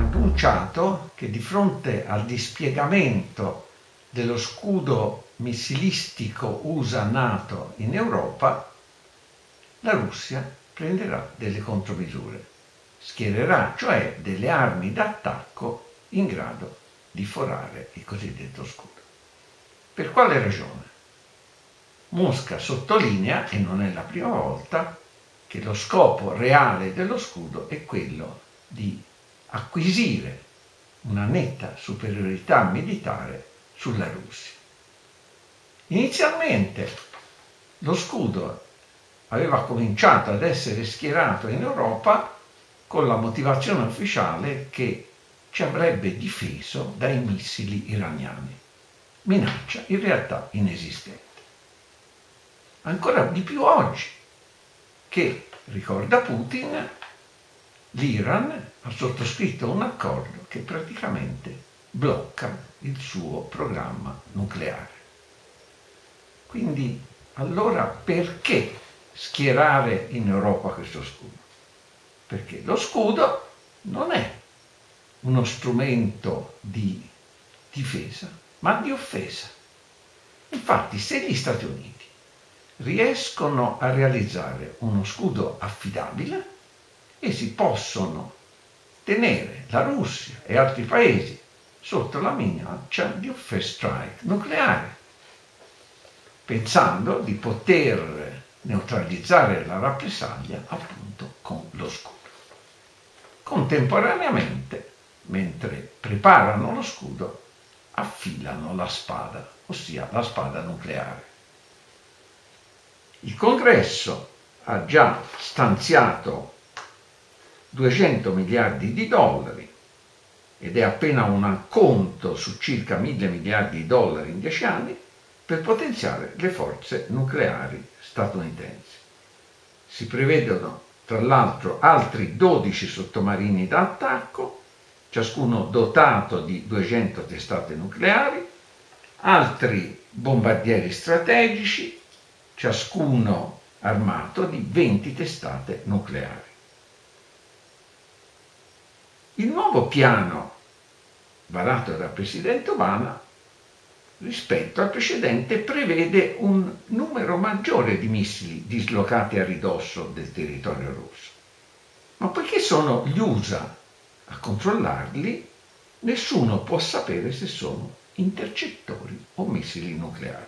annunciato che di fronte al dispiegamento dello scudo missilistico USA-NATO in Europa, la Russia prenderà delle contromisure, schiererà cioè delle armi d'attacco in grado di forare il cosiddetto scudo. Per quale ragione? Mosca sottolinea, e non è la prima volta, che lo scopo reale dello scudo è quello di acquisire una netta superiorità militare sulla Russia. Inizialmente lo scudo aveva cominciato ad essere schierato in Europa con la motivazione ufficiale che ci avrebbe difeso dai missili iraniani, minaccia in realtà inesistente. Ancora di più oggi, che, ricorda Putin, l'Iran ha sottoscritto un accordo che praticamente blocca il suo programma nucleare. Quindi allora perché schierare in Europa questo scudo? Perché lo scudo non è uno strumento di difesa, ma di offesa. Infatti se gli Stati Uniti riescono a realizzare uno scudo affidabile, essi possono tenere la Russia e altri paesi sotto la minaccia di un first strike nucleare, pensando di poter neutralizzare la rappresaglia appunto con lo scudo. Contemporaneamente, mentre preparano lo scudo, affilano la spada, ossia la spada nucleare. Il Congresso ha già stanziato 200 miliardi di dollari ed è appena un acconto su circa 1000 miliardi di dollari in 10 anni per potenziare le forze nucleari statunitensi. Si prevedono tra l'altro altri 12 sottomarini d'attacco, ciascuno dotato di 200 testate nucleari, altri bombardieri strategici, ciascuno armato di 20 testate nucleari. Il nuovo piano varato dal presidente Obama rispetto al precedente prevede un numero maggiore di missili dislocati a ridosso del territorio russo. Ma poiché sono gli USA a controllarli, nessuno può sapere se sono intercettori o missili nucleari.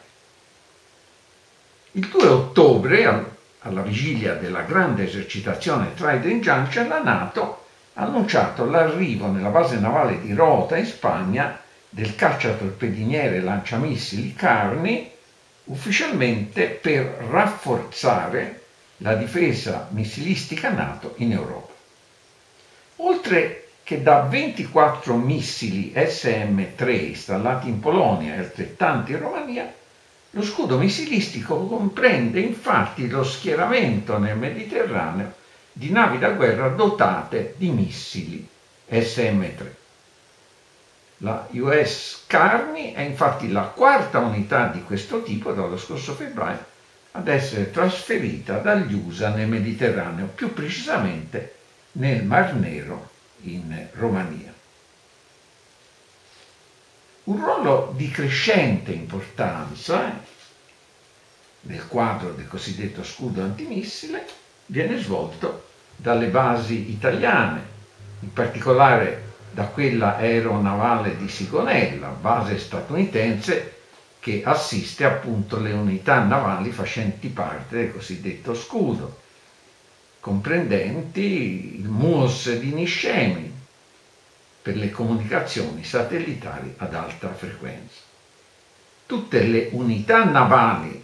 Il 2 ottobre, alla vigilia della grande esercitazione Trident Junction, la Nato annunciato l'arrivo nella base navale di Rota in Spagna del cacciatorpediniere lanciamissili Carni ufficialmente per rafforzare la difesa missilistica NATO in Europa. Oltre che da 24 missili SM-3 installati in Polonia e altrettanti in Romania, lo scudo missilistico comprende infatti lo schieramento nel Mediterraneo di navi da guerra dotate di missili SM-3. La US Carney è infatti la quarta unità di questo tipo dallo scorso febbraio ad essere trasferita dagli USA nel Mediterraneo, più precisamente nel Mar Nero in Romania. Un ruolo di crescente importanza eh, nel quadro del cosiddetto scudo antimissile viene svolto dalle basi italiane, in particolare da quella aeronavale di Sigonella, base statunitense che assiste appunto le unità navali facenti parte del cosiddetto scudo, comprendenti il MUOS di Niscemi per le comunicazioni satellitari ad alta frequenza. Tutte le unità navali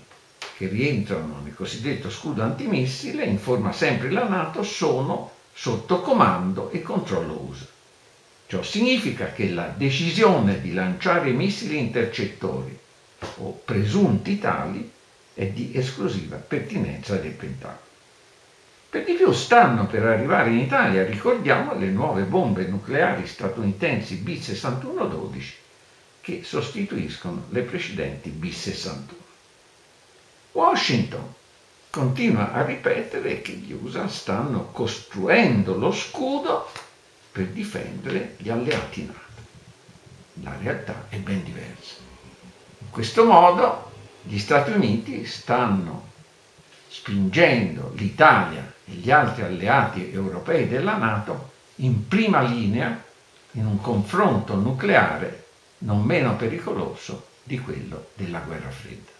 che rientrano nel cosiddetto scudo antimissile, informa sempre la Nato, sono sotto comando e controllo USA. Ciò significa che la decisione di lanciare missili intercettori o presunti tali è di esclusiva pertinenza del Pentagono. Per di più stanno per arrivare in Italia, ricordiamo, le nuove bombe nucleari statunitensi B-6112 che sostituiscono le precedenti B-61. Washington continua a ripetere che gli USA stanno costruendo lo scudo per difendere gli alleati NATO. La realtà è ben diversa. In questo modo gli Stati Uniti stanno spingendo l'Italia e gli altri alleati europei della Nato in prima linea in un confronto nucleare non meno pericoloso di quello della guerra fredda.